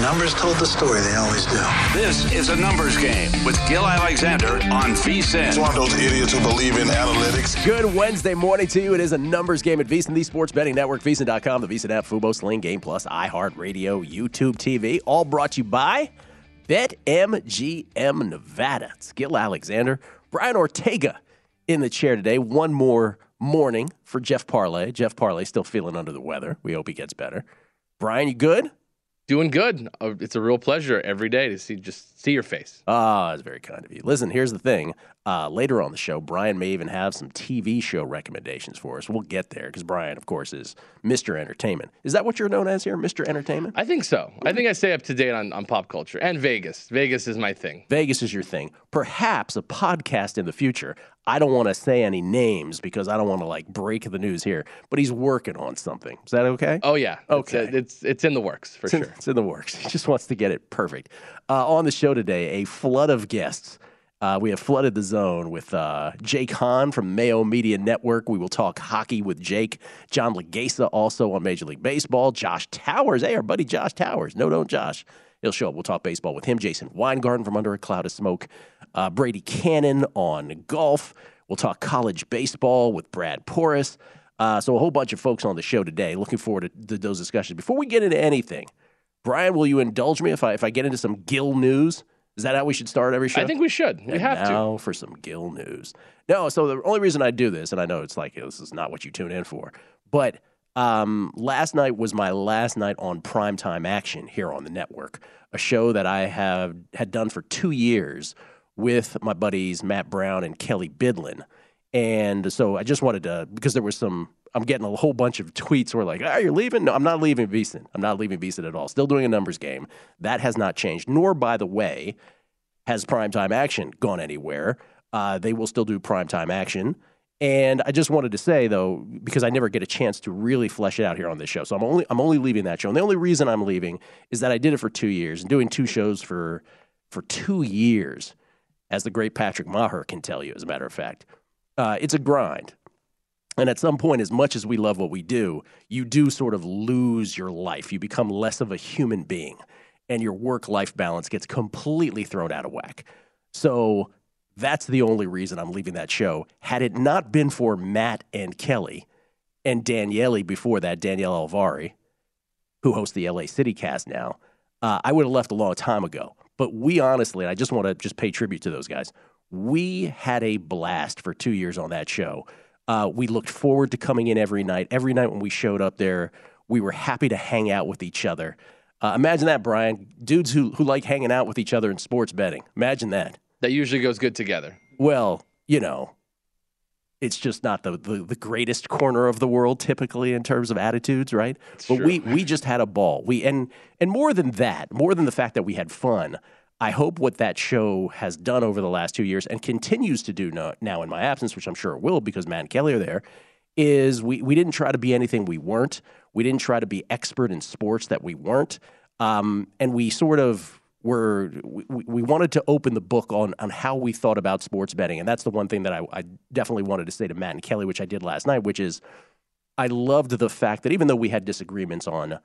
The numbers told the story. They always do. This is a numbers game with Gill Alexander on VSIN. It's one of those idiots who believe in analytics. Good Wednesday morning to you. It is a numbers game at VSIN, the sports betting network, VSIN.com, the VSIN app, Fubo, Sling, Game Plus, iHeartRadio, YouTube TV, all brought to you by BetMGM Nevada. It's Gill Alexander, Brian Ortega in the chair today. One more morning for Jeff Parlay. Jeff Parlay still feeling under the weather. We hope he gets better. Brian, you good? Doing good. Uh, It's a real pleasure every day to see just see your face. Ah, it's very kind of you. Listen, here's the thing. Uh, later on the show, Brian may even have some TV show recommendations for us. We'll get there because Brian, of course, is Mr. Entertainment. Is that what you're known as here, Mr. Entertainment? I think so. I think I stay up to date on, on pop culture and Vegas. Vegas is my thing. Vegas is your thing. Perhaps a podcast in the future. I don't want to say any names because I don't want to like break the news here, but he's working on something. Is that okay? Oh yeah. Okay. It's, uh, it's it's in the works for It's in, sure. it's in the works. He just wants to get it perfect. Uh, on the show today, a flood of guests. Uh, we have flooded the zone with uh, Jake Hahn from Mayo Media Network. We will talk hockey with Jake. John Laghezza also on Major League Baseball. Josh Towers, hey, our buddy Josh Towers. No, don't Josh. He'll show up. We'll talk baseball with him. Jason Weingarten from Under a Cloud of Smoke. Uh, Brady Kannon on golf. We'll talk college baseball with Brad Porras. Uh, so a whole bunch of folks on the show today. Looking forward to, to those discussions. Before we get into anything, Brian, will you indulge me if I if I get into some Gill news? Is that how we should start every show? I think we should. We And have to. now for some Gill news. No, so the only reason I do this, and I know it's like this is not what you tune in for, but um, last night was my last night on primetime action here on the network, a show that I have had done for two years with my buddies Matt Brown and Kelly Bidlin. And so I just wanted to because there was some I'm getting a whole bunch of tweets where like, ah, you're leaving? No, I'm not leaving VSiN. I'm not leaving VSiN at all. Still doing a numbers game. That has not changed. Nor, by the way, has primetime action gone anywhere. Uh, they will still do primetime action. And I just wanted to say though, because I never get a chance to really flesh it out here on this show, so I'm only I'm only leaving that show. And the only reason I'm leaving is that I did it for two years and doing two shows for for two years, as the great Patrick Maher can tell you. As a matter of fact, uh, it's a grind. And at some point, as much as we love what we do, you do sort of lose your life. You become less of a human being, and your work life balance gets completely thrown out of whack. So that's the only reason I'm leaving that show. Had it not been for Matt and Kelly and Daniele before that, Danielle Alvari, who hosts the LA City cast now, uh, I would have left a long time ago. But we honestly, I just want to just pay tribute to those guys. We had a blast for two years on that show. Uh, we looked forward to coming in every night. Every night when we showed up there, we were happy to hang out with each other. Uh, imagine that, Brian. Dudes who, who like hanging out with each other in sports betting. Imagine that. That usually goes good together. Well, you know, it's just not the, the, the, greatest corner of the world typically in terms of attitudes, right? It's but true. we we just had a ball. We and and more than that, more than the fact that we had fun, I hope what that show has done over the last two years and continues to do now, now in my absence, which I'm sure it will because Matt and Kelly are there, is we, we didn't try to be anything we weren't. We didn't try to be expert in sports that we weren't. Um, and we sort of were, we, we wanted to open the book on, on how we thought about sports betting. And that's the one thing that I, I definitely wanted to say to Matt and Kelly, which I did last night, which is I loved the fact that even though we had disagreements on,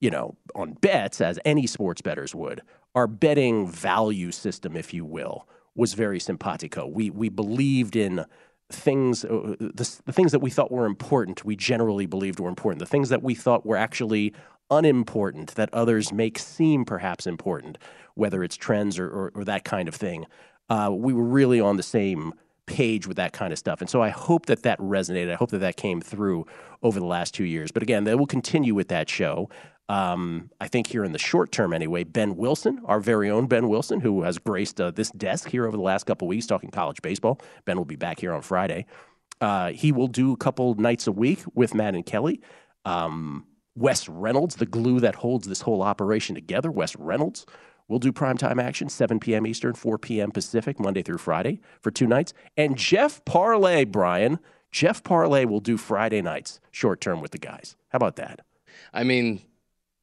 you know, on bets, as any sports bettors would, our betting value system, if you will, was very simpatico. We we believed in things, uh, the, the things that we thought were important. We generally believed were important. The things that we thought were actually unimportant, that others make seem perhaps important, whether it's trends or, or, or that kind of thing. Uh, we were really on the same page with that kind of stuff. And so I hope that that resonated. I hope that that came through over the last two years. But again, they will continue with that show. Um, I think here in the short term, anyway, Ben Wilson, our very own Ben Wilson, who has graced uh, this desk here over the last couple weeks talking college baseball. Ben will be back here on Friday. Uh, he will do a couple nights a week with Matt and Kelly. Um, Wes Reynolds, the glue that holds this whole operation together, Wes Reynolds will do primetime action, 7 p.m. Eastern, 4 p.m. Pacific, Monday through Friday for two nights. And Jeff Parlay, Brian, Jeff Parlay will do Friday nights short term with the guys. How about that? I mean,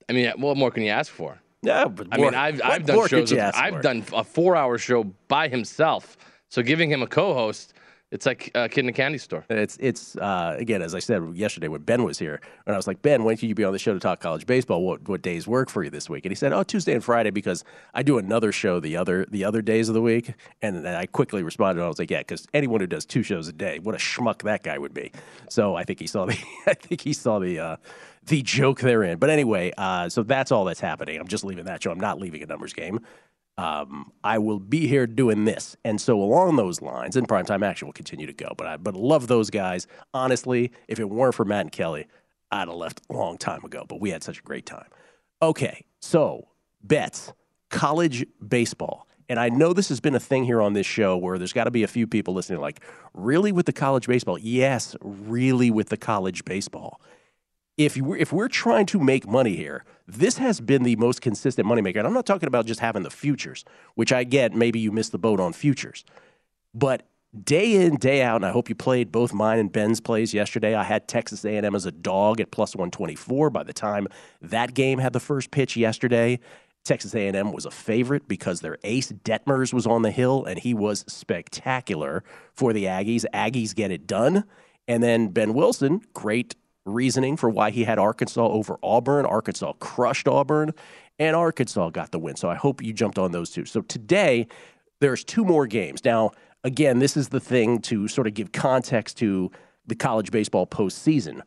I mean, what more can you ask for? Yeah, but I mean, I've I've done shows. with- I've for? done a four-hour show by himself. So giving him a co-host, it's like a kid in a candy store. It's it's uh, again as I said yesterday when Ben was here, and I was like, Ben, when can you be on the show to talk college baseball? What what days work for you this week? And he said, Oh, Tuesday and Friday because I do another show the other the other days of the week. And I quickly responded. I was like, Yeah, because anyone who does two shows a day, what a schmuck that guy would be. So I think he saw the I think he saw the uh, the joke therein. But anyway, uh, so that's all that's happening. I'm just leaving that show. I'm not leaving a numbers game. Um, I will be here doing this, and so along those lines, and primetime action will continue to go. But I but love those guys. Honestly, if it weren't for Matt and Kelly, I'd have left a long time ago. But we had such a great time. Okay, so bets, college baseball. And I know this has been a thing here on this show where there's got to be a few people listening like, really with the college baseball? Yes, really with the college baseball if you if we're trying to make money here, this has been the most consistent moneymaker. And I'm not talking about just having the futures, which I get. Maybe you missed the boat on futures, but day in day out, and I hope you played both mine and Ben's plays yesterday. I had Texas A&M as a dog at plus 124. By the time that game had the first pitch yesterday, Texas A&M was a favorite because their ace Detmers was on the hill, and he was spectacular for the Aggies. Aggies get it done, and then Ben Wilson, great reasoning for why he had Arkansas over Auburn. Arkansas crushed Auburn, and Arkansas got the win. So I hope you jumped on those two. So today, there's two more games. Now, again, this is the thing to sort of give context to the college baseball postseason.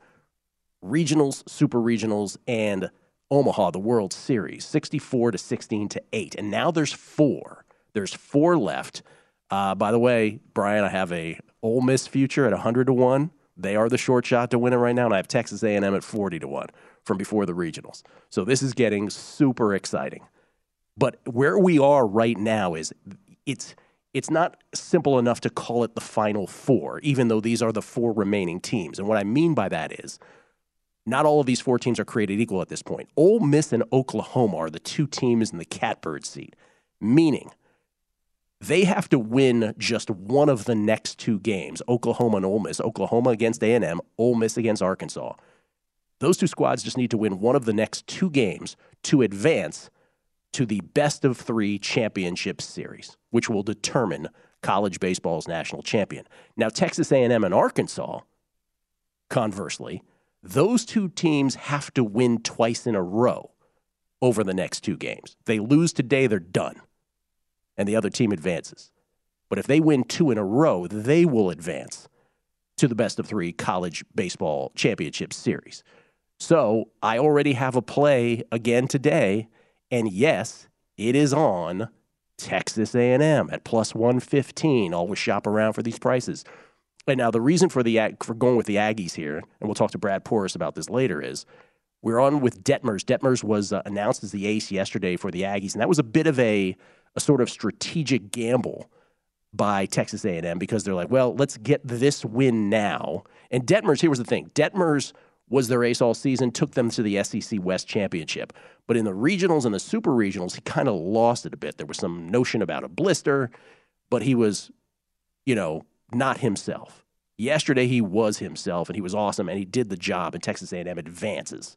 Regionals, super regionals, and Omaha, the World Series, 64 to 16 to 8. And now there's four. There's four left. Uh, by the way, Brian, I have a Ole Miss future at 100 to 1. They are the short shot to win it right now, and I have Texas A&M at 40 to 1 from before the regionals. So this is getting super exciting. But where we are right now is it's it's not simple enough to call it the final four, even though these are the four remaining teams. And what I mean by that is not all of these four teams are created equal at this point. Ole Miss and Oklahoma are the two teams in the catbird seat, meaning they have to win just one of the next two games, Oklahoma and Ole Miss. Oklahoma against A&M, Ole Miss against Arkansas. Those two squads just need to win one of the next two games to advance to the best of 3 championship series, which will determine college baseball's national champion. Now Texas A&M and Arkansas, conversely, those two teams have to win twice in a row over the next two games. They lose today, they're done and the other team advances. But if they win two in a row, they will advance to the best of three college baseball championship series. So I already have a play again today, and yes, it is on Texas A&M at plus 115. Always shop around for these prices. And now the reason for the for going with the Aggies here, and we'll talk to Brad Porras about this later, is we're on with Detmers. Detmers was uh, announced as the ace yesterday for the Aggies, and that was a bit of a a sort of strategic gamble by Texas A&M because they're like, well, let's get this win now. And Detmers, here was the thing: Detmers was their ace all season, took them to the SEC West Championship. But in the regionals and the super regionals, he kind of lost it a bit. There was some notion about a blister, but he was, you know, not himself. Yesterday he was himself and he was awesome and he did the job and Texas A&M advances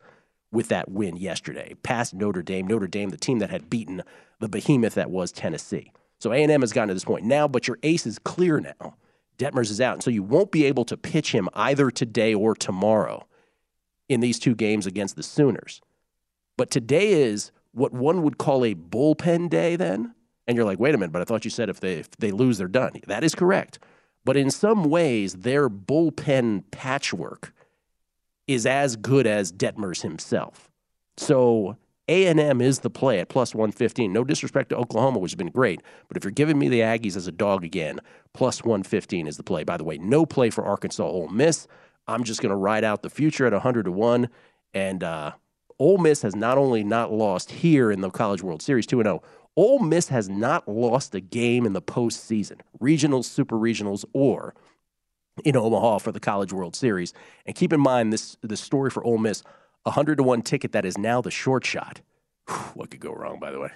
with that win yesterday past Notre Dame. Notre Dame, the team that had beaten the behemoth that was Tennessee. So A&M has gotten to this point now, but your ace is clear now. Detmers is out, and so you won't be able to pitch him either today or tomorrow in these two games against the Sooners. But today is what one would call a bullpen day then. And you're like, wait a minute, but I thought you said if they if they lose, they're done. That is correct. But in some ways, their bullpen patchwork is as good as Detmers himself. So A&M is the play at plus 115. No disrespect to Oklahoma, which has been great, but if you're giving me the Aggies as a dog again, plus 115 is the play. By the way, no play for Arkansas Ole Miss. I'm just going to ride out the future at 100 to 1. And uh, Ole Miss has not only not lost here in the College World Series 2 0, Ole Miss has not lost a game in the postseason, regionals, super regionals, or in Omaha for the College World Series. And keep in mind this the story for Ole Miss, a hundred to one ticket that is now the short shot. What could go wrong, by the way?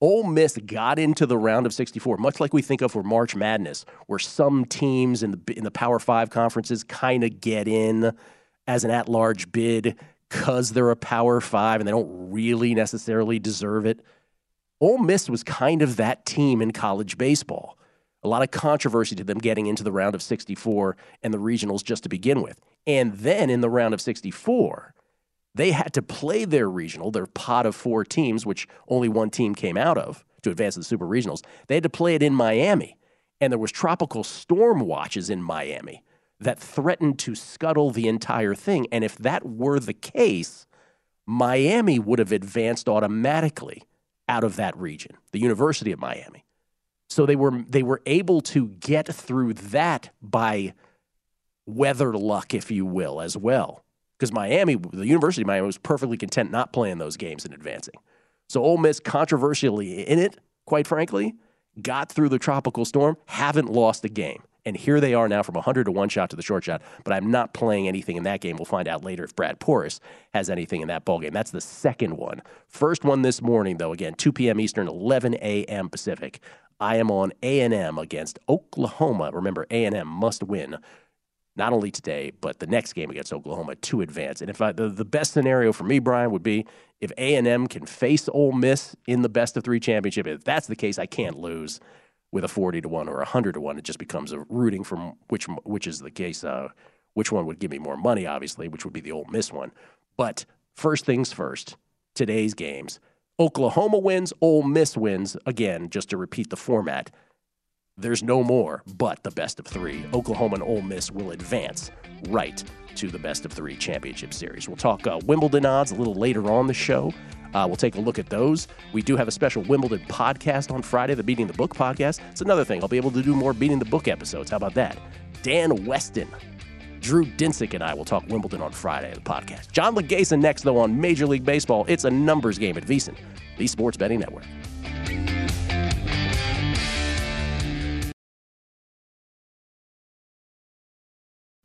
Ole Miss got into the round of 64, much like we think of for March Madness, where some teams in the in the Power Five conferences kind of get in as an at-large bid because they're a Power Five and they don't really necessarily deserve it. Ole Miss was kind of that team in college baseball. A lot of controversy to them getting into the round of 64 and the regionals just to begin with. And then in the round of 64, they had to play their regional, their pot of four teams, which only one team came out of to advance to the super regionals. They had to play it in Miami. And there was tropical storm watches in Miami that threatened to scuttle the entire thing. And if that were the case, Miami would have advanced automatically out of that region, the University of Miami. So they were they were able to get through that by weather luck, if you will, as well. Because Miami, the University of Miami, was perfectly content not playing those games and advancing. So Ole Miss, controversially in it, quite frankly, got through the tropical storm, haven't lost a game. And here they are now from 100 to one shot to the short shot. But I'm not playing anything in that game. We'll find out later if Brad Porras has anything in that ball game. That's the second one. First one this morning, though, again, 2 p.m. Eastern, 11 a.m. Pacific. I am on A&M against Oklahoma. Remember, A&M must win not only today, but the next game against Oklahoma to advance. And if I, the, the best scenario for me, Brian, would be if A&M can face Ole Miss in the best of three championship. If that's the case, I can't lose with a 40 to 1 or a 100 to 1. It just becomes a rooting from which which is the case. Uh, which one would give me more money, obviously, which would be the Ole Miss one. But first things first, today's games. Oklahoma wins, Ole Miss wins. Again, just to repeat the format, there's no more but the best of three. Oklahoma and Ole Miss will advance right to the best of three championship series. We'll talk uh, Wimbledon odds a little later on the show. Uh, we'll take a look at those. We do have a special Wimbledon podcast on Friday, the Beating the Book podcast. It's another thing. I'll be able to do more Beating the Book episodes. How about that? Dan Weston, Drew Dinsick, and I will talk Wimbledon on Friday, in the podcast. John Laghezza next, though, on Major League Baseball. It's a numbers game at VSiN, the Sports Betting Network.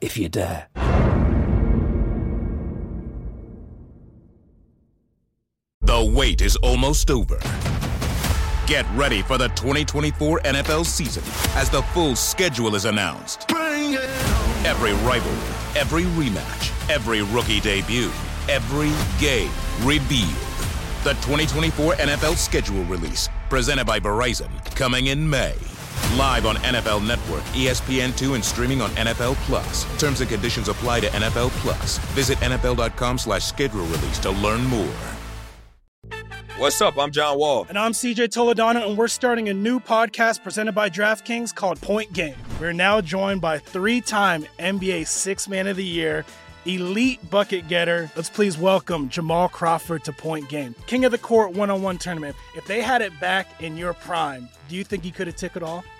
If you dare. The wait is almost over. Get ready for the 2024 NFL season as the full schedule is announced. Every rivalry, every rematch, every rookie debut, every game revealed. The 2024 NFL schedule release, presented by Verizon, coming in May. Live on NFL Network, ESPN2, and streaming on NFL Plus. Terms and conditions apply to NFL Plus. Visit NFL.com slash schedule release to learn more. What's up? I'm John Wall. And I'm CJ Toledano, and we're starting a new podcast presented by DraftKings called Point Game. We're now joined by three time NBA Six Man of the Year, elite bucket getter. Let's please welcome Jamal Crawford to Point Game. King of the Court one on one tournament. If they had it back in your prime, do you think he could have took it all?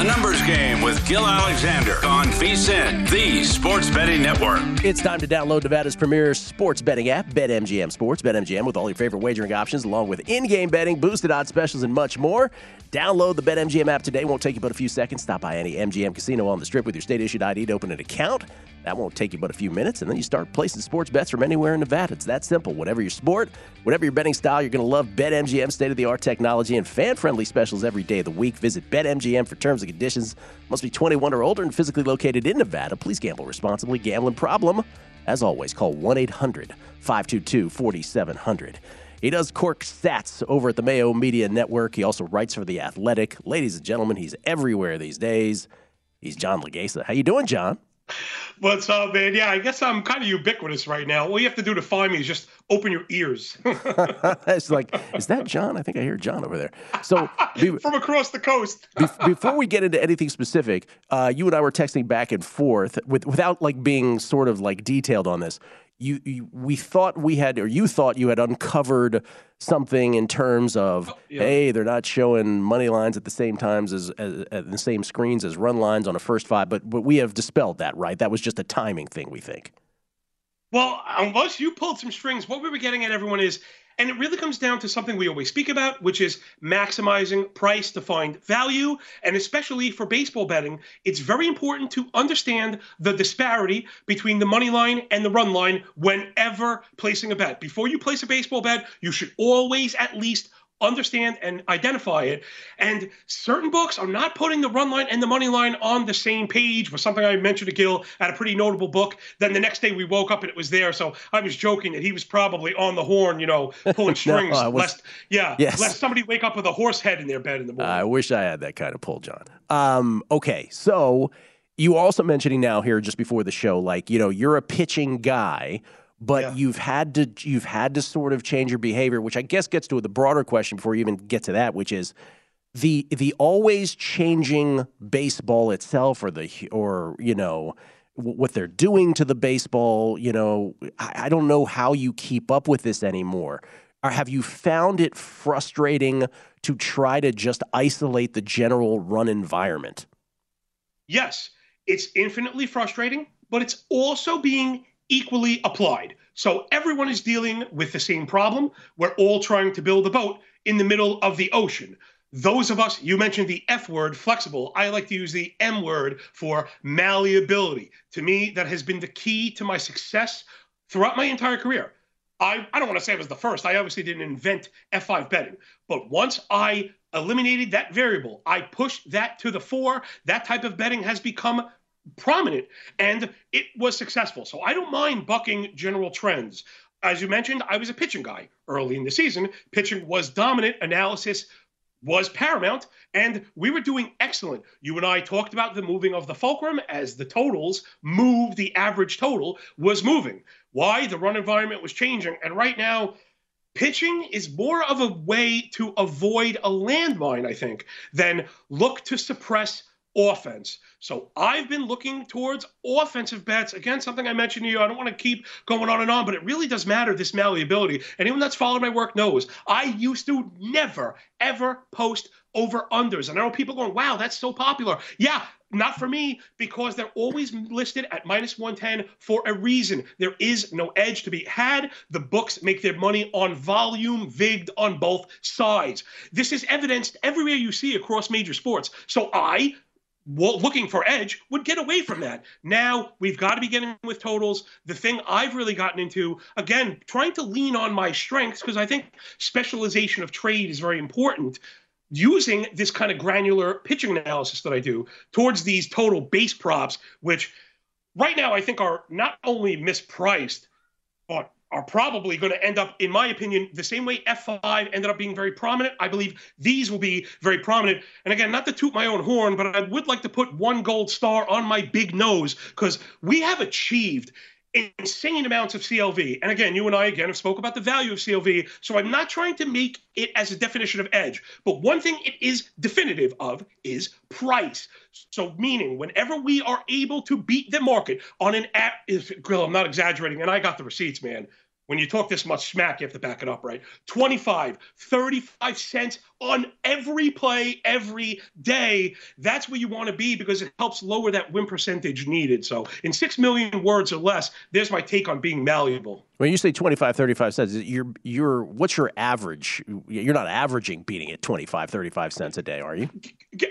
A numbers game with Gill Alexander on VSIN, the sports betting network. It's time to download Nevada's premier sports betting app, BetMGM Sports. BetMGM with all your favorite wagering options, along with in-game betting, boosted odds specials, and much more. Download the BetMGM app today. Won't take you but a few seconds. Stop by any MGM casino on the strip with your state-issued ID to open an account. That won't take you but a few minutes, and then you start placing sports bets from anywhere in Nevada. It's that simple. Whatever your sport, whatever your betting style, you're going to love BetMGM state-of-the-art technology and fan-friendly specials every day of the week. Visit BetMGM for terms conditions. Must be 21 or older and physically located in Nevada. Please gamble responsibly. Gambling problem? As always, call 1 800 522 4700. He does Cork Stats over at the Mayo Media Network. He also writes for The Athletic. Ladies and gentlemen, he's everywhere these days. He's John Laghezza. How you doing, John? What's up, man? Yeah, I guess I'm kind of ubiquitous right now. All you have to do to find me is just open your ears it's like, is that John? I think I hear John over there. So, be- from across the coast. be- before we get into anything specific, uh, you and I were texting back and forth with, without like being sort of like detailed on this. You, you, we thought we had, or you thought you had uncovered something in terms of, oh, yeah. hey, they're not showing money lines at the same times as, as at the same screens as run lines on a first five, but but we have dispelled that, right? That was just a timing thing, we think. Well, unless you pulled some strings, what we were getting at, everyone, is, and it really comes down to something we always speak about, which is maximizing price to find value. And especially for baseball betting, it's very important to understand the disparity between the money line and the run line whenever placing a bet. Before you place a baseball bet, you should always at least understand and identify it. And certain books are not putting the run line and the money line on the same page was something I mentioned to Gill at a pretty notable book. Then the next day we woke up and it was there. So I was joking that he was probably on the horn, you know, pulling strings. I was- lest, yeah, Yes. lest somebody wake up with a horse head in their bed in the morning. I wish I had that kind of pull, John. Um, okay, so you also mentioning now here just before the show, like you know, you're a pitching guy, but you've had to you've had to sort of change your behavior, which I guess gets to the broader question before you even get to that, which is the the always changing baseball itself, or the or you know what they're doing to the baseball. You know, I, I don't know how you keep up with this anymore. Or have you found it frustrating to try to just isolate the general run environment? Yes, it's infinitely frustrating, but it's also being equally applied. So everyone is dealing with the same problem. We're all trying to build a boat in the middle of the ocean. Those of us, you mentioned the F word, flexible. I like to use the M word for malleability. To me, that has been the key to my success throughout my entire career. I, I don't want to say I was the first. I obviously didn't invent F5 betting. But once I eliminated that variable, I pushed that to the fore. That type of betting has become prominent and it was successful. So I don't mind bucking general trends. As you mentioned, I was a pitching guy early in the season. Pitching was dominant. Analysis was paramount, and we were doing excellent. You and I talked about the moving of the fulcrum as the totals moved, the average total was moving. Why? The run environment was changing. And right now, pitching is more of a way to avoid a landmine, I think, than look to suppress offense. So I've been looking towards offensive bets. Again, something I mentioned to you. I don't want to keep going on and on, but it really does matter this malleability. Anyone that's followed my work knows I used to never, ever post over unders. And I know people going, wow, that's so popular. Yeah, not for me because they're always listed at minus 110 for a reason. There is no edge to be had. The books make their money on volume, vigged on both sides. This is evidenced everywhere you see across major sports. So I looking for edge would get away from that. Now we've got to be getting with totals. The thing I've really gotten into, again, trying to lean on my strengths because I think specialization of trade is very important. Using this kind of granular pitching analysis that I do towards these total base props, which right now I think are not only mispriced, but are probably going to end up, in my opinion, the same way F5 ended up being very prominent. I believe these will be very prominent. And again, not to toot my own horn, but I would like to put one gold star on my big nose because we have achieved insane amounts of CLV. And again, you and I again have spoke about the value of CLV. So I'm not trying to make it as a definition of edge, but one thing it is definitive of is price. So meaning whenever we are able to beat the market on an app, is Grill, I'm not exaggerating, and I got the receipts, man when you talk this much smack, you have to back it up, right? 25, 35 cents on every play every day. That's where you want to be because it helps lower that win percentage needed. So, in 6 million words or less, there's my take on being malleable. When you say 25, 35 cents, you're, you're, what's your average? You're not averaging beating it 25, 35 cents a day, are you?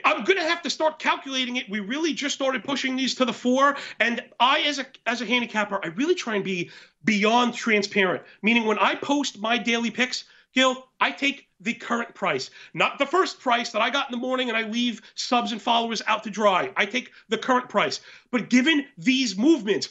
I'm going to have to start calculating it. We really just started pushing these to the fore. And I, as a, as a handicapper, I really try and be beyond transparent, meaning when I post my daily picks, Gill, I take the current price, not the first price that I got in the morning and I leave subs and followers out to dry. I take the current price. But given these movements,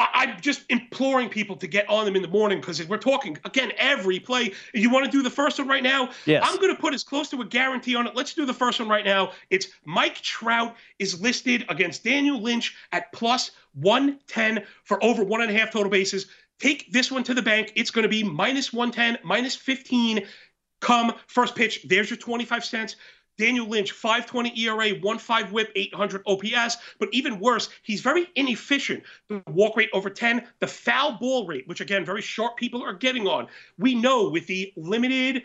I, am just imploring people to get on them in the morning because we're talking again every play. You want to do the first one right now? Yes. I'm going to put as close to a guarantee on it. Let's do the first one right now. It's Mike Trout is listed against Daniel Lynch at plus 110 for over one and a half total bases. Take this one to the bank. It's going to be minus 110, minus 15 come first pitch. There's your 25 cents. Daniel Lynch, 520 ERA, 1.5 whip, 800 OPS. But even worse, he's very inefficient. The walk rate over 10, the foul ball rate, which again, very sharp people are getting on. We know with the limited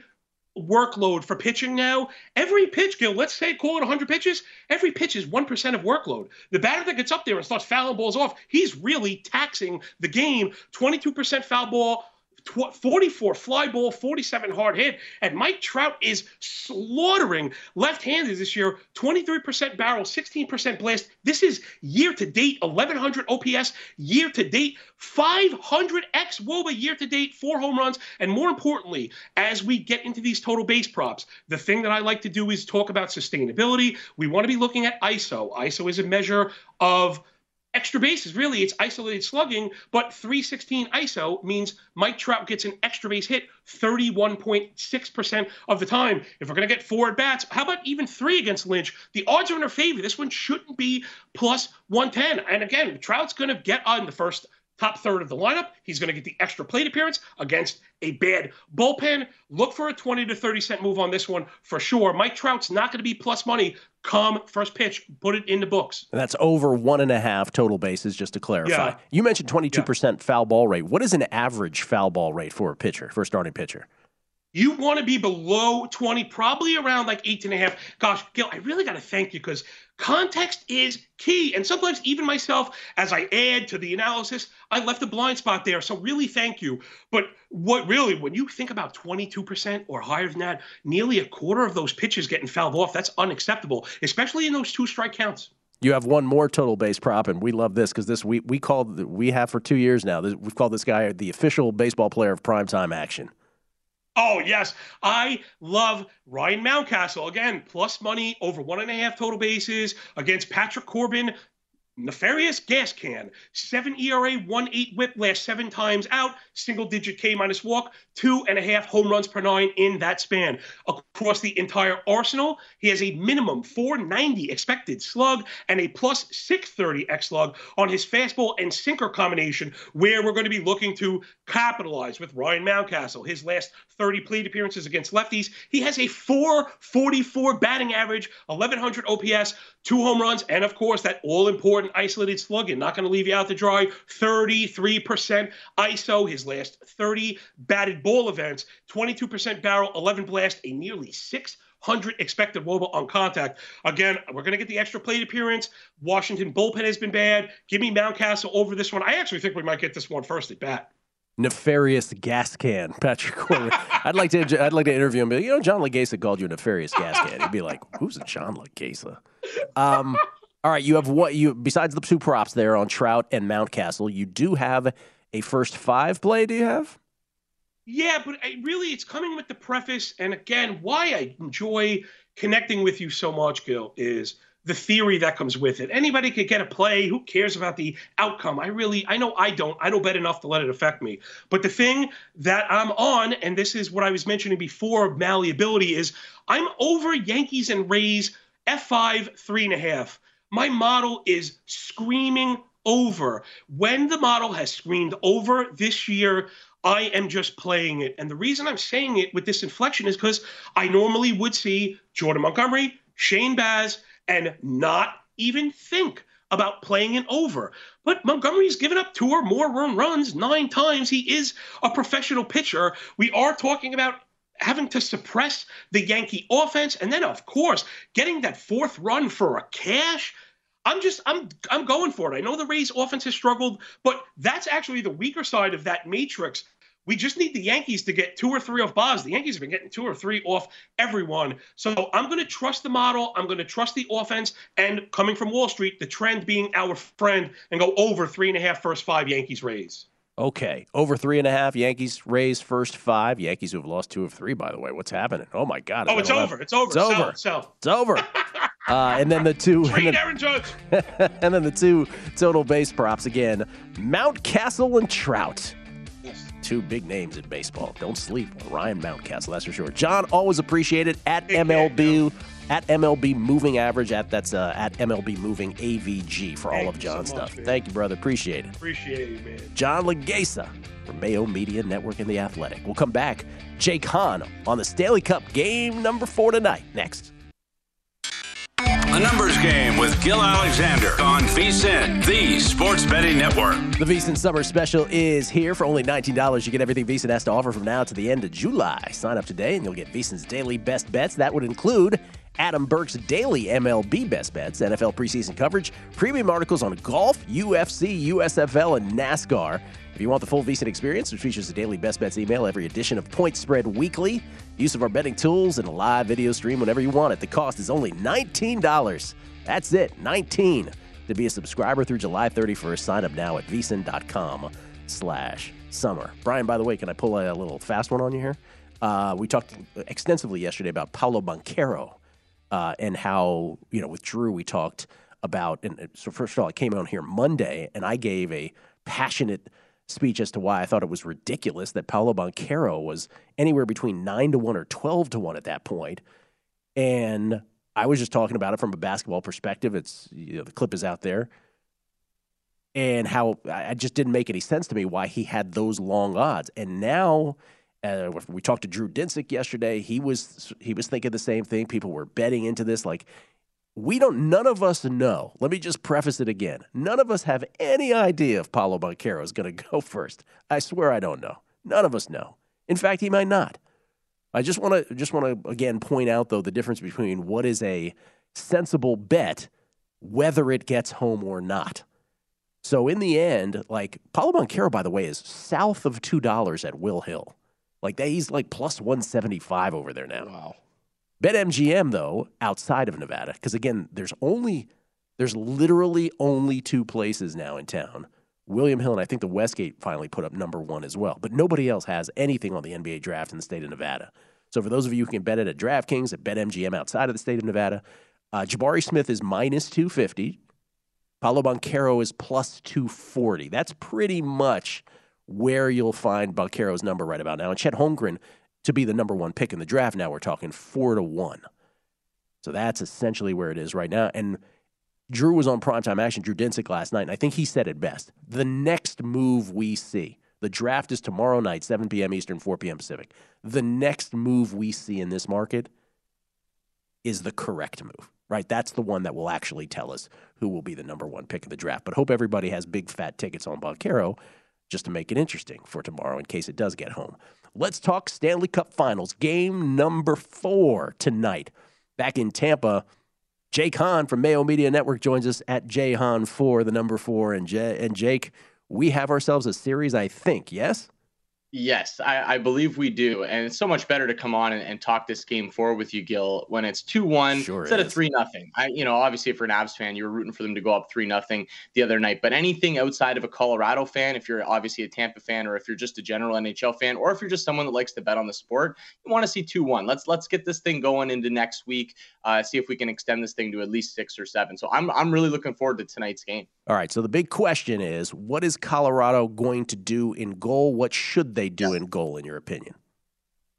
workload for pitching now. Every pitch, Gill, let's say call it 100 pitches, every pitch is 1% of workload. The batter that gets up there and starts fouling balls off, he's really taxing the game. 22% foul ball, 44 fly ball, 47 hard hit. And Mike Trout is slaughtering left handed this year 23% barrel, 16% blast. This is year to date 1100 OPS, year to date 500 X Woba year to date, four home runs. And more importantly, as we get into these total base props, the thing that I like to do is talk about sustainability. We want to be looking at ISO. ISO is a measure of extra bases. Really, it's isolated slugging, but 316 ISO means Mike Trout gets an extra base hit 31.6% of the time. If we're going to get four at bats, how about even three against Lynch? The odds are in our favor. This one shouldn't be plus 110. And again, Trout's going to get on the first top third of the lineup. He's going to get the extra plate appearance against a bad bullpen. Look for a 20 to 30 cent move on this one for sure. Mike Trout's not going to be plus money come first pitch. Put it in the books. And that's over one and a half total bases, just to clarify. Yeah. You mentioned 22% yeah. foul ball rate. What is an average foul ball rate for a pitcher, for a starting pitcher? You want to be below 20, probably around like eight and a half. Gosh, Gill, I really got to thank you because context is key. And sometimes, even myself, as I add to the analysis, I left a blind spot there. So, really, thank you. But what really, when you think about 22% or higher than that, nearly a quarter of those pitches getting fouled off, that's unacceptable, especially in those two strike counts. You have one more total base prop, and we love this because this we we called we have for two years now. We've called this guy the official baseball player of primetime action. Oh, yes. I love Ryan Mountcastle. Again, plus money over one and a half total bases against Patrick Corbin. Nefarious gas can, seven ERA, one eight whip, last seven times out, single digit K minus walk, two and a half home runs per nine in that span. Across the entire arsenal, he has a minimum 490 expected slug and a plus 630 X slug on his fastball and sinker combination, where we're going to be looking to capitalize with Ryan Mountcastle. His last 30 plate appearances against lefties, he has a 444 batting average, 1100 OPS, two home runs, and of course, that all important isolated slugging. Not going to leave you out to dry. 33% ISO, his last 30 batted ball events, 22% barrel, 11 blast, a nearly 600 expected wOBA on contact. Again, we're going to get the extra plate appearance. Washington bullpen has been bad. Give me Mountcastle over this one. I actually think we might get this one first at bat nefarious gas can, Patrick Corbin. I'd like to I'd like to interview him. But, you know, John Laghezza called you a nefarious gas can. He'd be like, "Who's a John Laghezza?" Um, all right, you have what you besides the two props there on Trout and Mountcastle. You do have a first five play. Do you have? Yeah, but I, really, it's coming with the preface. And again, why I enjoy connecting with you so much, Gill, is the theory that comes with it. Anybody could get a play. Who cares about the outcome? I really, I know I don't. I don't bet enough to let it affect me. But the thing that I'm on, and this is what I was mentioning before malleability, is I'm over Yankees and Rays F5 three and a half. My model is screaming over. When the model has screamed over this year, I am just playing it. And the reason I'm saying it with this inflection is because I normally would see Jordan Montgomery, Shane Baz, and not even think about playing it over. But Montgomery's given up two or more run runs nine times. He is a professional pitcher. We are talking about having to suppress the Yankee offense, and then of course getting that fourth run for a cash. I'm just I'm I'm going for it. I know the Rays offense has struggled, but that's actually the weaker side of that matrix we just need the Yankees to get two or three off Baz. The Yankees have been getting two or three off everyone. So I'm going to trust the model. I'm going to trust the offense. And coming from Wall Street, the trend being our friend and go over three and a half first five Yankees Rays. Okay, over three and a half Yankees Rays first five. Yankees who have lost two of three, by the way. What's happening? Oh my God! Oh, it's over. It's over. It's over. Sell, It's over. uh, and then the two. Trade and then, Aaron Judge. and then the two total base props again: Mountcastle and Trout two big names in baseball. Don't sleep on Ryan Mountcastle, that's for sure. John, always appreciate it at MLB. At MLB Moving Average, at that's uh, at MLB Moving AVG for all of John's so much, stuff. man. Thank you, brother. Appreciate it. Appreciate it, man. John Laghezza from Mayo Media Network and The Athletic. We'll come back. Jake Hahn on the Stanley Cup game number four tonight. Next. A numbers game with Gill Alexander on VSIN, the sports betting network. The VSIN Summer Special is here for only $19. You get everything VSIN has to offer from now to the end of July. Sign up today and you'll get VSIN's daily best bets. That would include Adam Burke's daily MLB best bets, NFL preseason coverage, premium articles on golf, UFC, USFL, and NASCAR. If you want the full VSIN experience, which features a daily best bets email, every edition of Point Spread Weekly, use of our betting tools, and a live video stream whenever you want it, the cost is only $19. That's it, 19 To be a subscriber through July 31st, sign up now at vsin.com slash summer. Brian, by the way, can I pull a, a little fast one on you here? Uh, we talked extensively yesterday about Paolo Banchero uh, and how, you know, with Drew, we talked about, and so first of all, I came on here Monday and I gave a passionate speech as to why I thought it was ridiculous that Paolo Banchero was anywhere between 9 to 1 or 12 to 1 at that point. And I was just talking about it from a basketball perspective. It's you know, the clip is out there. And how I just didn't make any sense to me why he had those long odds. And now uh, we talked to Drew Dinsick yesterday. He was he was thinking the same thing. People were betting into this like we don't none of us know. Let me just preface it again. None of us have any idea if Paolo banchero is going to go first. I swear i don't know. None of us know. In fact he might not. I just want to just want to again point out though the difference between what is a sensible bet whether it gets home or not. So in the end like paolo banchero by the way is south of $2 at will hill. Like he's like plus 175 over there now. Wow BetMGM, though, outside of Nevada, because again, there's only, there's literally only two places now in town William Hill, and I think the Westgate finally put up number one as well. But nobody else has anything on the NBA draft in the state of Nevada. So for those of you who can bet it at DraftKings, at BetMGM outside of the state of Nevada, uh, Jabari Smith is minus 250. Paolo Banchero is plus 240. That's pretty much where you'll find Banchero's number right about now. And Chet Holmgren to be the number one pick in the draft. Now we're talking four to one. So that's essentially where it is right now. And Drew was on primetime action, Drew Dinsick last night, and I think he said it best. The next move we see, the draft is tomorrow night, 7 p.m. Eastern, 4 p.m. Pacific. The next move we see in this market is the correct move, right? That's the one that will actually tell us who will be the number one pick of the draft. But hope everybody has big fat tickets on Banchero just to make it interesting for tomorrow in case it does get home. Let's talk Stanley Cup Finals. Game number four tonight. Back in Tampa, Jake Hahn from Mayo Media Network joins us at Jay Hahn for the number four. And, Jay, and Jake, we have ourselves a series, I think, yes? Yes, I, I, believe we do, and it's so much better to come on and, and talk this game forward with you, Gill, when it's two one sure instead is. of three nothing. I, you know, obviously, if you're an Avs fan, you were rooting for them to go up three nothing the other night. But anything outside of a Colorado fan, if you're obviously a Tampa fan, or if you're just a general NHL fan, or if you're just someone that likes to bet on the sport, you want to see two one. Let's let's get this thing going into next week. Uh, see if we can extend this thing to at least six or seven. So I'm I'm really looking forward to tonight's game. All right. So the big question is, what is Colorado going to do in goal? What should they do in goal, in your opinion?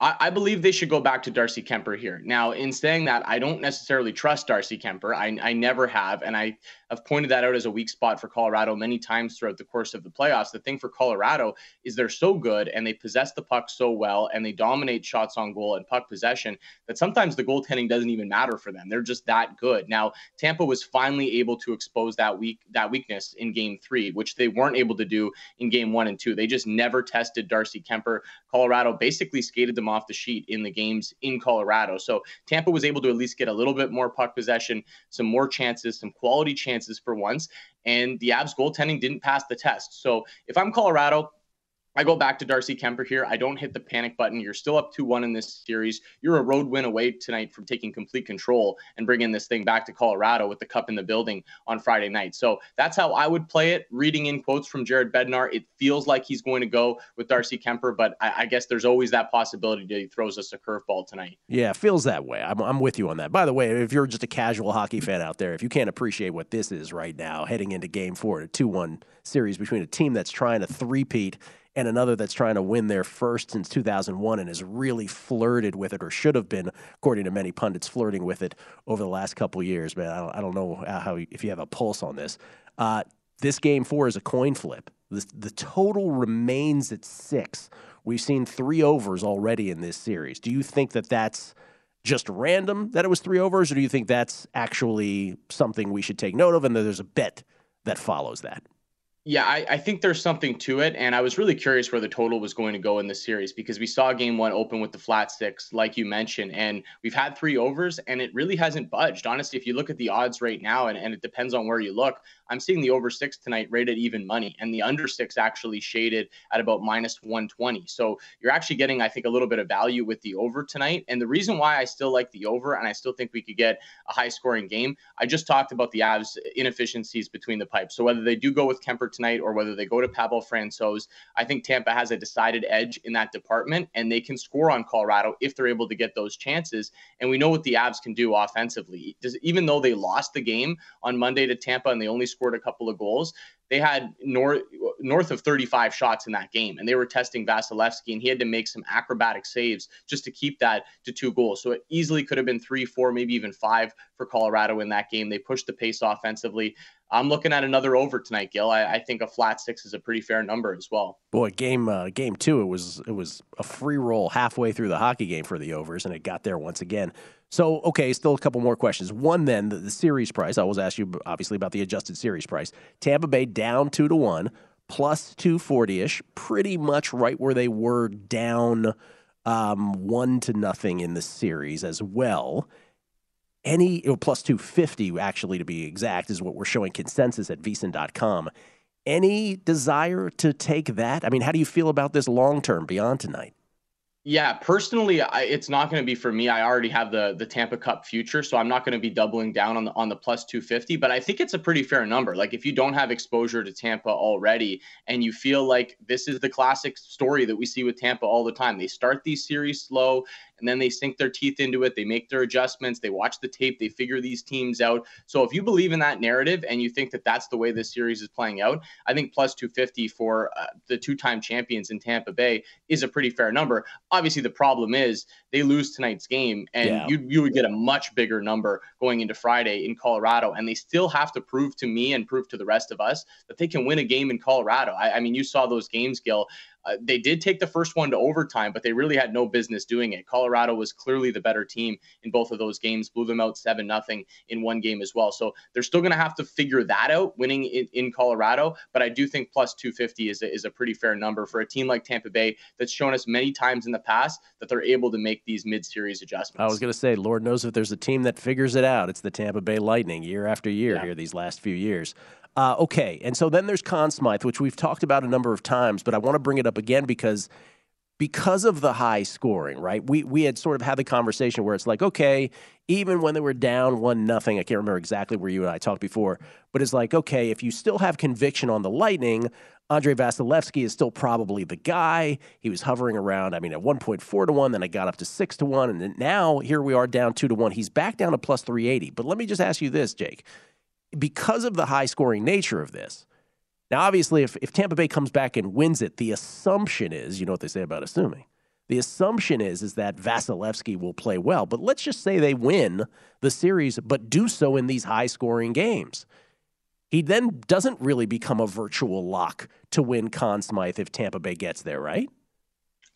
I, believe they should go back to Darcy Kuemper here. Now, in saying that, I don't necessarily trust Darcy Kuemper. I, I never have, and I have pointed that out as a weak spot for Colorado many times throughout the course of the playoffs. The thing for Colorado is they're so good and they possess the puck so well and they dominate shots on goal and puck possession that sometimes the goaltending doesn't even matter for them. They're just that good. Now, Tampa was finally able to expose that weak that weakness in Game Three, which they weren't able to do in Game One and Two. They just never tested Darcy Kuemper. Colorado basically skated them off the sheet in the games in Colorado. So Tampa was able to at least get a little bit more puck possession, some more chances, some quality chances for once. And the Avs goaltending didn't pass the test. So if I'm Colorado, I go back to Darcy Kuemper here. I don't hit the panic button. You're still up 2 1 in this series. You're a road win away tonight from taking complete control and bringing this thing back to Colorado with the cup in the building on Friday night. So that's how I would play it. Reading in quotes from Jared Bednar, it feels like he's going to go with Darcy Kuemper, but I, I guess there's always that possibility that he throws us a curveball tonight. Yeah, feels that way. I'm, I'm with you on that. By the way, if you're just a casual hockey fan out there, if you can't appreciate what this is right now, heading into game four, a 2 1 series between a team that's trying to three-peat and another that's trying to win their first since 2001 and has really flirted with it or should have been, according to many pundits, flirting with it over the last couple years. Man, I don't, I don't know how if you have a pulse on this. Uh, this game four is a coin flip. The, the total remains at six. We've seen three overs already in this series. Do you think that that's just random that it was three overs, or do you think that's actually something we should take note of and that there's a bet that follows that? Yeah, I, I, think there's something to it. And I was really curious where the total was going to go in this series because we saw game one open with the flat six, like you mentioned. And we've had three overs and it really hasn't budged. Honestly, if you look at the odds right now, and, and it depends on where you look, I'm seeing the over six tonight rated even money and the under six actually shaded at about minus 120. So you're actually getting, I think, a little bit of value with the over tonight. And the reason why I still like the over and I still think we could get a high scoring game, I just talked about the Avs inefficiencies between the pipes. So whether they do go with Kuemper tonight or whether they go to Pavel Francouz, I think Tampa has a decided edge in that department and they can score on Colorado if they're able to get those chances. And we know what the Avs can do offensively. Does, even though they lost the game on Monday to Tampa and they only scored a couple of goals, they had north north of 35 shots in that game, and they were testing Vasilevskiy, and he had to make some acrobatic saves just to keep that to two goals. So it easily could have been three, four, maybe even five for Colorado in that game. They pushed the pace offensively. I'm looking at another over tonight, Gill. I, I, think a flat six is a pretty fair number as well. Boy, game uh, game two, it was it was a free roll halfway through the hockey game for the overs, and it got there once again. So, okay, still a couple more questions. One, then the, the series price. I was asked you obviously about the adjusted series price. Tampa Bay down two to one, plus two forty ish, pretty much right where they were down um, one to nothing in the series as well any plus 250 actually to be exact is what we're showing consensus at vsin.com any desire to take that i mean how do you feel about this long term beyond tonight yeah, personally, I, it's not going to be for me. I already have the the Tampa Cup future, so I'm not going to be doubling down on the on the plus 250. But I think it's a pretty fair number. Like if you don't have exposure to Tampa already, and you feel like this is the classic story that we see with Tampa all the time, they start these series slow, and then they sink their teeth into it. They make their adjustments. They watch the tape. They figure these teams out. So if you believe in that narrative and you think that that's the way this series is playing out, I think plus 250 for uh, the two-time champions in Tampa Bay is a pretty fair number. Obviously, the problem is they lose tonight's game, and yeah. you you would get a much bigger number going into Friday in Colorado, and they still have to prove to me and prove to the rest of us that they can win a game in Colorado. I, I mean, you saw those games, Gill. Uh, they did take the first one to overtime, but they really had no business doing it. Colorado was clearly the better team in both of those games, blew them out 7 nothing in one game as well. So they're still going to have to figure that out winning in, in, Colorado. But I do think plus 250 is a, is a pretty fair number for a team like Tampa Bay that's shown us many times in the past that they're able to make these mid series adjustments. I was going to say, Lord knows if there's a team that figures it out, it's the Tampa Bay Lightning year after year yeah. here these last few years. Uh, okay, and so then there's Conn Smythe, which we've talked about a number of times, but I want to bring it up again because because of the high scoring, right? We we had sort of had the conversation where it's like, okay, even when they were down one nothing, I can't remember exactly where you and I talked before, but it's like, okay, if you still have conviction on the Lightning, Andrei Vasilevskiy is still probably the guy. He was hovering around, I mean, at one point four to one, then I got up to six to one, and now here we are down two to one. He's back down to plus three eighty. But let me just ask you this, Jake because of the high scoring nature of this. Now, obviously, if, if Tampa Bay comes back and wins it, the assumption is, you know what they say about assuming. The assumption is is that Vasilevskiy will play well, but let's just say they win the series, but do so in these high scoring games. He then doesn't really become a virtual lock to win Conn Smythe if Tampa Bay gets there, right?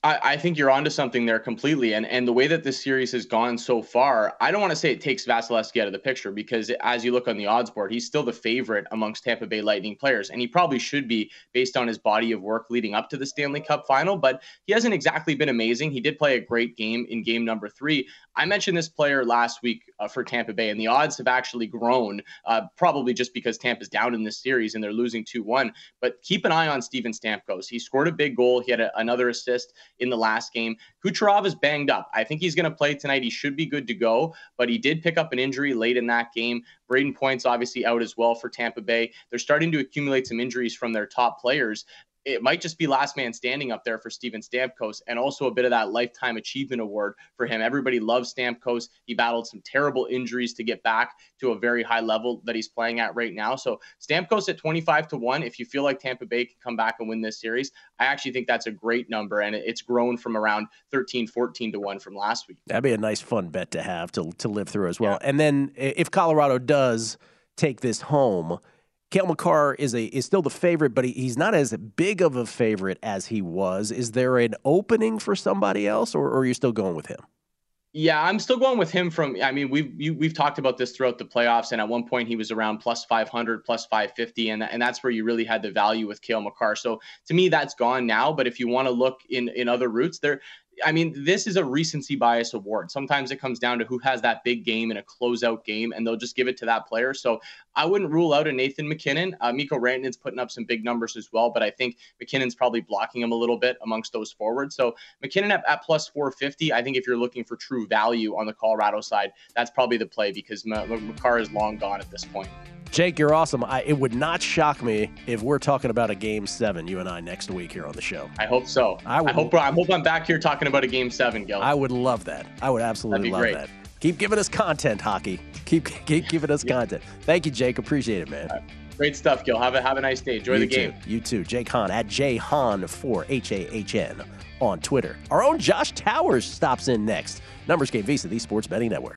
I, I, think you're onto something there completely. And and the way that this series has gone so far, I don't want to say it takes Vasilevskiy out of the picture because as you look on the odds board, he's still the favorite amongst Tampa Bay Lightning players. And he probably should be based on his body of work leading up to the Stanley Cup final, but he hasn't exactly been amazing. He did play a great game in game number three. I mentioned this player last week uh, for Tampa Bay, and the odds have actually grown, uh, probably just because Tampa's down in this series and they're losing 2 1. But keep an eye on Steven Stamkos. He scored a big goal, he had a, another assist in the last game. Kucherov is banged up. I think he's going to play tonight. He should be good to go, but he did pick up an injury late in that game. Brayden Point's obviously out as well for Tampa Bay. They're starting to accumulate some injuries from their top players it might just be last man standing up there for Steven Stamkos and also a bit of that lifetime achievement award for him. Everybody loves Stamkos. He battled some terrible injuries to get back to a very high level that he's playing at right now. So Stamkos at 25 to 1, if you feel like Tampa Bay can come back and win this series, I actually think that's a great number and it's grown from around 13 14 to 1 from last week. That'd be a nice fun bet to have to to live through as well. Yeah. And then if Colorado does take this home, Cale Makar is a is still the favorite, but he, he's not as big of a favorite as he was. Is there an opening for somebody else, or, or are you still going with him? Yeah, I'm still going with him. From I mean, we've you, we've talked about this throughout the playoffs, and at one point he was around plus 500, plus 550, and and that's where you really had the value with Cale Makar. So to me, that's gone now. But if you want to look in in other routes, there I mean, this is a recency bias award. Sometimes it comes down to who has that big game in a closeout game, and they'll just give it to that player. So I wouldn't rule out a Nathan MacKinnon. Uh, Mikko Rantanen's putting up some big numbers as well, but I think MacKinnon's probably blocking him a little bit amongst those forwards. So MacKinnon at, at plus 450, I think if you're looking for true value on the Colorado side, that's probably the play because Makar is long gone at this point. Jake, you're awesome. I, it would not shock me if we're talking about a game seven, you and I, next week here on the show. I hope so. I, would, I hope. I hope I'm back here talking about a game seven, Gill. I would love that. I would absolutely love great. that. Keep giving us content, hockey. Keep keep giving us yeah. content. Thank you, Jake. Appreciate it, man. Right. Great stuff, Gill. Have a have a nice day. Enjoy you the game. You too. Jake Hahn at J Hahn for H A H N on Twitter. Our own Josh Towers stops in next. Numbers Game VSIN, the Sports Betting Network.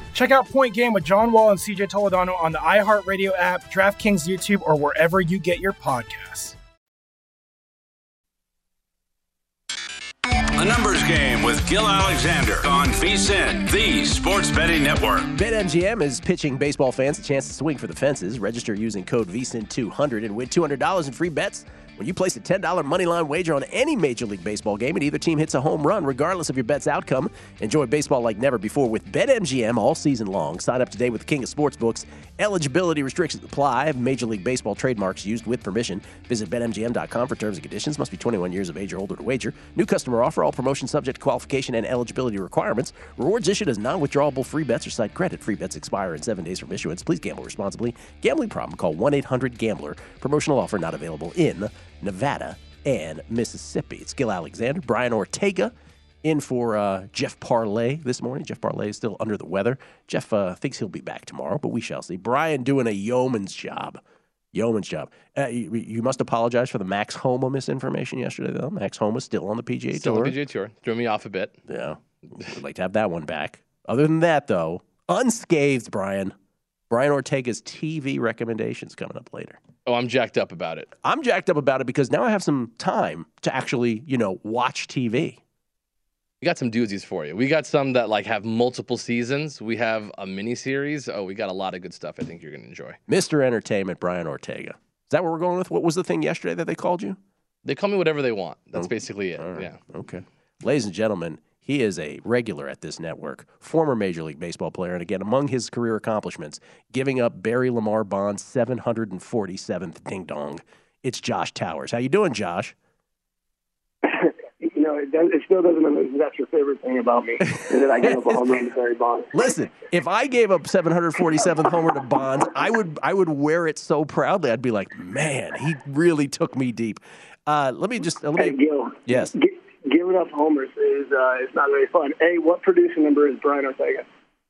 Check out Point Game with John Wall and CJ Toledano on the iHeartRadio app, DraftKings YouTube, or wherever you get your podcasts. A numbers game with Gill Alexander on VSIN, the Sports Betting Network. BetMGM is pitching baseball fans a chance to swing for the fences. Register using code VSIN200 and win $200 in free bets when you place a $10 moneyline wager on any Major League Baseball game and either team hits a home run, regardless of your bet's outcome. Enjoy baseball like never before with BetMGM all season long. Sign up today with the King of Sportsbooks. Eligibility restrictions apply. Major League Baseball trademarks used with permission. Visit BetMGM.com for terms and conditions. Must be 21 years of age or older to wager. New customer offer. All promotion subject to qualification and eligibility requirements. Rewards issued as non-withdrawable free bets or site credit. Free bets expire in seven days from issuance. Please gamble responsibly. Gambling problem? Call 1-800-GAMBLER. Promotional offer not available in Nevada and Mississippi. It's Gill Alexander, Brian Ortega in for uh, Jeff Parlay this morning. Jeff Parlay is still under the weather. Jeff uh, thinks he'll be back tomorrow, but we shall see. Brian doing a yeoman's job. Yeoman's job. Uh, you, you must apologize for the Max Homa misinformation yesterday, though. Max Homa still on the PGA Still Tour. on the PGA Tour. Threw me off a bit. Yeah. We'd like to have that one back. Other than that, though, unscathed, Brian. Brian Ortega's TV recommendations coming up later. Oh, I'm jacked up about it. I'm jacked up about it because now I have some time to actually, you know, watch TV. We got some doozies for you. We got some that like have multiple seasons. We have a mini series. Oh, we got a lot of good stuff. I think you're gonna enjoy. Mr. Entertainment, Brian Ortega. Is that what we're going with? What was the thing yesterday that they called you? They call me whatever they want. That's Oh, basically it. right. Yeah. Okay. Ladies and gentlemen, he is a regular at this network, former Major League Baseball player, and again, among his career accomplishments, giving up Barry Lamar Bond's 747th ding dong. It's Josh Towers. How you doing, Josh? you know, it, does, it still doesn't that's your favorite thing about me, is that I gave up a home run to Barry Bonds. Listen, if I gave up 747th homer to Bonds, I would I would wear it so proudly. I'd be like, man, he really took me deep. Uh, let me just let me. Hey, Gill, Yes. Giving up homers is uh, it's not very fun. Hey, what producer number is Brian Ortega?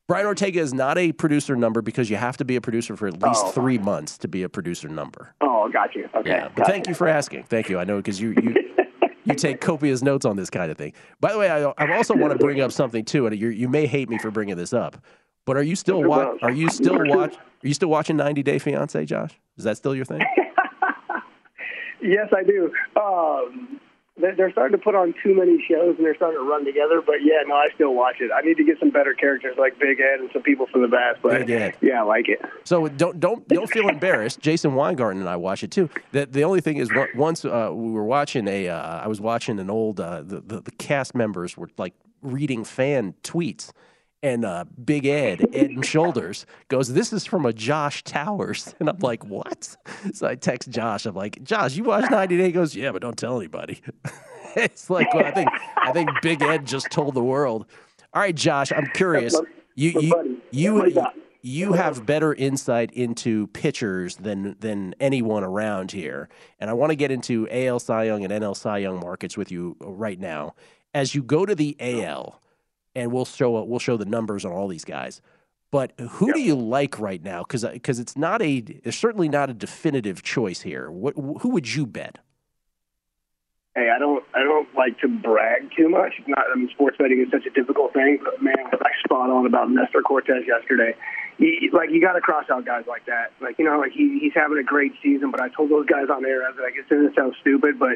Brian Ortega is not a producer number because you have to be a producer for at least Oh. three months to be a producer number. Oh, got you. Okay. Yeah, but thank you for asking. Thank you. I know because you you you take copious notes on this kind of thing. By the way, I, I also want to bring up something too, and you you may hate me for bringing this up, but are you still wa- Are you still watch? Are you still watching 90 Day Fiance, Josh? Is that still your thing? Yes, I do. Um, they're, they're starting to put on too many shows and they're starting to run together. But yeah, no, I still watch it. I need to get some better characters like Big Ed and some people from the Bass. But Big Ed. yeah, I like it. So don't don't don't feel embarrassed. Jason Weingarten and I watch it too. The the only thing is once uh, we were watching a uh, I was watching an old uh, the, the the cast members were like reading fan tweets. And uh, Big Ed, Ed and Shoulders, goes, This is from a Josh Towers. And I'm like, What? So I text Josh. I'm like, Josh, you watched 90 Day? He goes, Yeah, but don't tell anybody. it's like, well, I think I think Big Ed just told the world. All right, Josh, I'm curious. You you you, you you have better insight into pitchers than than anyone around here, and I want to get into AL Cy Young and NL Cy Young markets with you right now. As you go to the AL, and we'll show we'll show the numbers on all these guys. But who do you like right now? Because because it's not a it's certainly not a definitive choice here. What who would you bet? Hey, I don't, I don't like to brag too much. Not, I mean, sports betting is such a difficult thing. But man, was I spot on about Nestor Cortes yesterday. He, like, you got to cross out guys like that. Like, you know, like he, he's having a great season. But I told those guys on air, I was like, it's going to sound stupid, but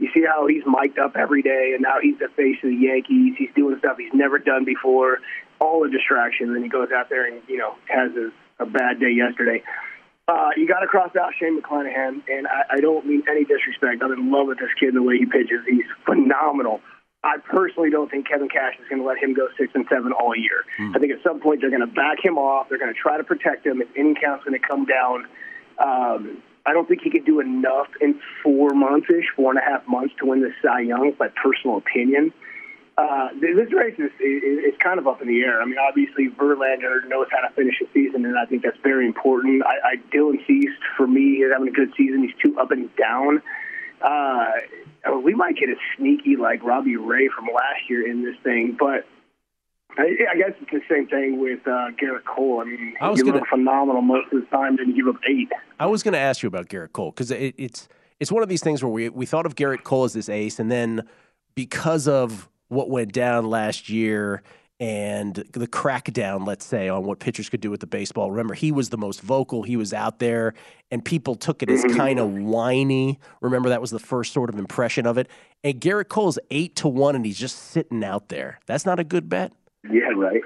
you see how he's mic'd up every day, and now he's the face of the Yankees. He's doing stuff he's never done before. All a distraction. Then he goes out there and you know has a, a bad day yesterday. Uh, you got to cross out Shane McClanahan, and I, I don't mean any disrespect. I'm in love with this kid and the way he pitches. He's phenomenal. I personally don't think Kevin Cash is going to let him go six and seven all year. I think at some point they're going to back him off. They're going to try to protect him. If inning count's going to come down, um, I don't think he could do enough in four months ish, four and a half months to win the Cy Young. My personal opinion. Uh, this race is, is, is kind of up in the air. I mean, obviously Verlander knows how to finish a season, and I think that's very important. I, I Dylan Cease, for me, is having a good season. He's too up and down. Uh, we might get a sneaky like Robbie Ray from last year in this thing, but I, I guess it's the same thing with uh, Gerrit Cole. I mean, I was gonna- phenomenal most of the time, didn't give up eight. I was going to ask you about Gerrit Cole because it, it's it's one of these things where we we thought of Gerrit Cole as this ace, and then because of what went down last year and the crackdown, let's say, on what pitchers could do with the baseball. Remember, he was the most vocal. He was out there, and people took it as kind of whiny. Remember, that was the first sort of impression of it. And Gerrit Cole's eight to one, and he's just sitting out there. That's not a good bet. Yeah, right.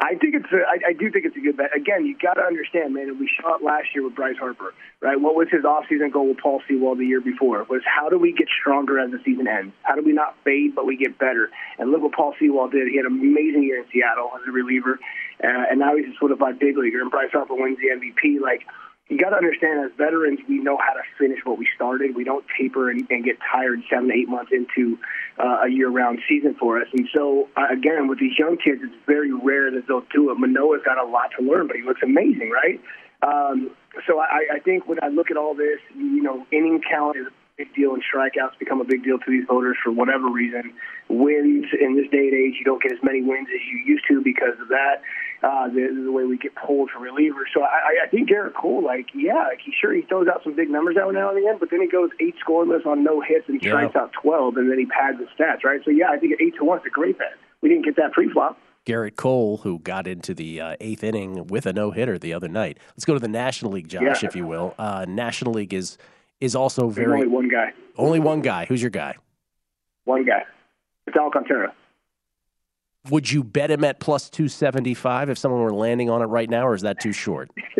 I think it's a, I, I do think it's a good bet. Again, you got to understand, man. We it last year with Bryce Harper, right? What was his offseason goal with Paul Sewald the year before? Was how do we get stronger as the season ends? How do we not fade but we get better? And look what Paul Sewald did. He had an amazing year in Seattle as a reliever, uh, and now he's a solidified big leaguer. And Bryce Harper wins the MVP. Like you got to understand, as veterans, we know how to finish what we started. We don't taper and, and get tired seven, eight months into uh, a year-round season for us. And so, uh, again, with these young kids, it's very rare that they'll do it. Manoah's got a lot to learn, but he looks amazing, right? Um, so I, I think when I look at all this, you know, inning count is a big deal, and strikeouts become a big deal to these voters for whatever reason. Wins in this day and age, you don't get as many wins as you used to because of that. Uh, the, the way we get pulled for relievers. So I, I think Gerrit Cole, like, yeah, like he sure he throws out some big numbers every now and again, but then he goes eight scoreless on no hits and Yeah. strikes out twelve, and then he pads his stats, right? So yeah, I think eight to one is a great bet. We didn't get that pre-flop. Gerrit Cole, who got into the uh, eighth inning with a no hitter the other night. Let's go to the National League, Josh, Yeah. if you will. Uh, National League is is also There's very only one guy. only one guy. Who's your guy? One guy. It's Alcantara. Would you bet him at plus two seventy five if someone were landing on it right now, or is that too short?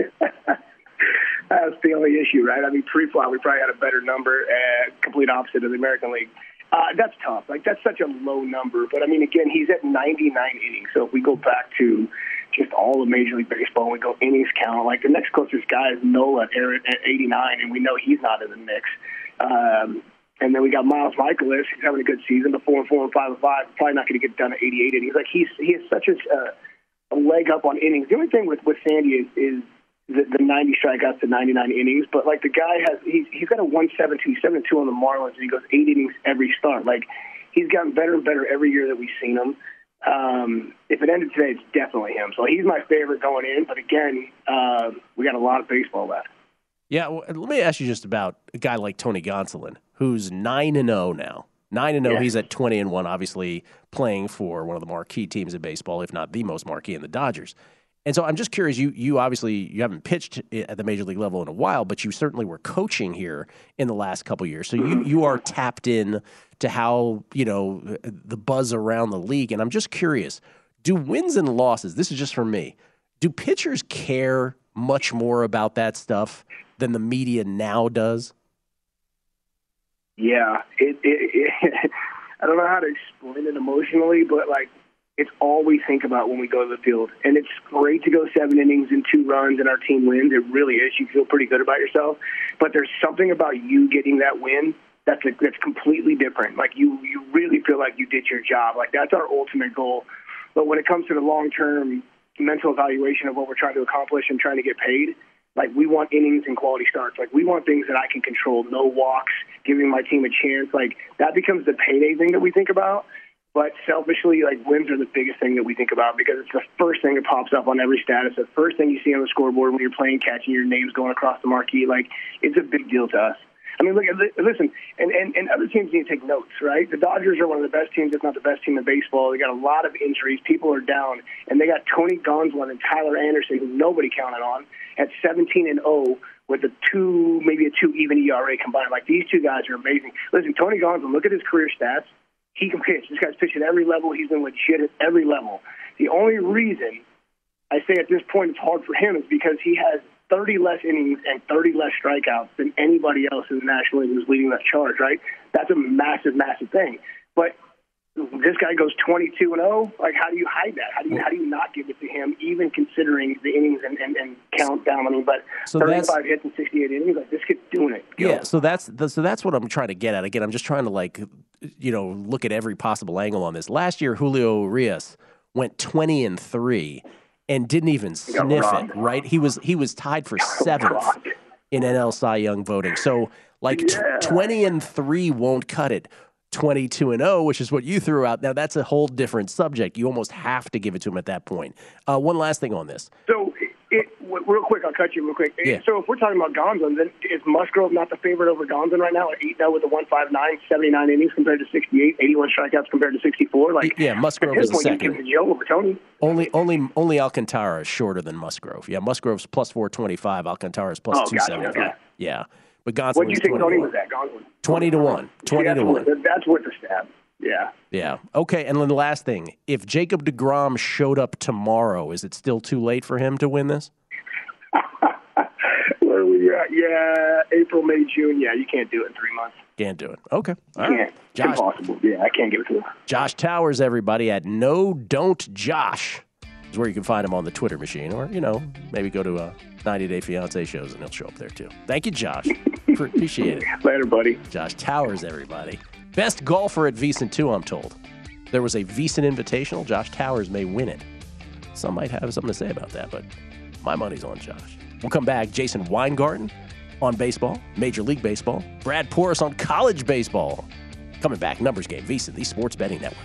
That's the only issue, right? I mean, pre-flop, we probably had a better number, uh, complete opposite of the American League. Uh, that's tough. Like, that's such a low number. But, I mean, again, he's at 99 innings. So if we go back to just all of Major League Baseball we go innings count, like, the next closest guy is Nola at, at 89, and we know he's not in the mix. Um, and then we got Miles Mikolas. He's having a good season, but four and four and five and five. Probably not going to get done at 88 innings. Like he's he has such a, uh, a leg up on innings. The only thing with with Sandy is is the, the 90 strikeouts to 99 innings. But like the guy has he's he's got a 172, 72 on the Marlins, and he goes eight innings every start. Like he's gotten better and better every year that we've seen him. Um, if it ended today, it's definitely him. So he's my favorite going in. But again, uh, we got a lot of baseball left. Yeah, well, let me ask you just about a guy like Tony Gonsolin, who's nine and zero now. Nine and zero. Yeah. He's at twenty and one. Obviously, playing for one of the marquee teams in baseball, if not the most marquee in the Dodgers. And so I'm just curious. You you obviously you haven't pitched at the major league level in a while, but you certainly were coaching here in the last couple years. So you you are tapped in to how you know the buzz around the league. And I'm just curious: Do wins and losses? This is just for me. Do pitchers care much more about that stuff than the media now does? Yeah, it, it, it I don't know how to explain it emotionally, but like it's all we think about when we go to the field. And it's great to go seven innings and two runs and our team wins. It really is. You feel pretty good about yourself. But there's something about you getting that win that's that's completely different. Like you you really feel like you did your job. Like that's our ultimate goal. But when it comes to the long term mental evaluation of what we're trying to accomplish and trying to get paid, like we want innings and quality starts. Like we want things that I can control, no walks, giving my team a chance. Like that becomes the payday thing that we think about. But selfishly, like wins are the biggest thing that we think about because it's the first thing that pops up on every status. The first thing you see on the scoreboard when you're playing catch and your name's going across the marquee. Like it's a big deal to us. I mean, look, listen, and, and, and other teams need to take notes, right? The Dodgers are one of the best teams, if not the best team in baseball. They got a lot of injuries. People are down, and they got Tony Gonsolin and Tyler Anderson, who nobody counted on, at 17 and 0 with a two, maybe a two even ERA combined. Like these two guys are amazing. Listen, Tony Gonsolin, look at his career stats. He can pitch. This guy's pitched at every level. He's been legit at every level. The only reason I say at this point it's hard for him is because he has 30 less innings and 30 less strikeouts than anybody else in the National League who's leading that charge, right? That's a massive, massive thing. But this guy goes 22 and 0. Like, how do you hide that? How do you how do you not give it to him, even considering the innings and, and, and count down? I mean, but So 35 hits and 68 innings, like this kid's doing it. Yeah, so that's the, so that's what I'm trying to get at. Again, I'm just trying to like, you know, look at every possible angle on this. Last year, Julio Urias went 20 and three and didn't even sniff it. Right? He was he was tied for seventh in NL Cy Young voting. So like t- 20 and three won't cut it. 22 and 0, which is what you threw out. Now that's a whole different subject. You almost have to give it to him at that point. Uh, one last thing on this. So, it, w- real quick, I'll cut you real quick. Yeah. So, if we're talking about Gonzon, then is Musgrove not the favorite over Gonzon right now at 8 0 with the 159, 79 innings compared to 68, 81 strikeouts compared to 64? Like, Yeah, Musgrove is the second. give it to Joe over Tony. Only only only Alcantara is shorter than Musgrove. Yeah, Musgrove's plus 425, Alcantara's plus Oh, gotcha, okay. Yeah. But Gonsolin What do you think 20 Tony to was at, Gonzon? 20 to 1. 20 that's to 1. Worth, that's worth the stab. Yeah. Yeah. Okay, and then the last thing. If Jacob DeGrom showed up tomorrow, is it still too late for him to win this? Where are we at? Yeah, April, May, June. Yeah, you can't do it in three months. Can't do it. Okay. All right. can't. Josh, impossible. Yeah, I can't give it to him. Josh Towers, everybody, at No Don't Josh is where you can find him on the Twitter machine, or you know, maybe go to uh, 90 Day Fiance shows and he'll show up there too. Thank you, Josh. Appreciate it. Later, buddy. Josh Towers, everybody. Best golfer at VSIN too, I'm told. There was a VSIN Invitational. Josh Towers may win it. Some might have something to say about that, but my money's on Josh. We'll come back. Jason Weingarten on baseball, Major League Baseball. Brad Porras on college baseball. Coming back, numbers game, VSIN, the Sports Betting Network.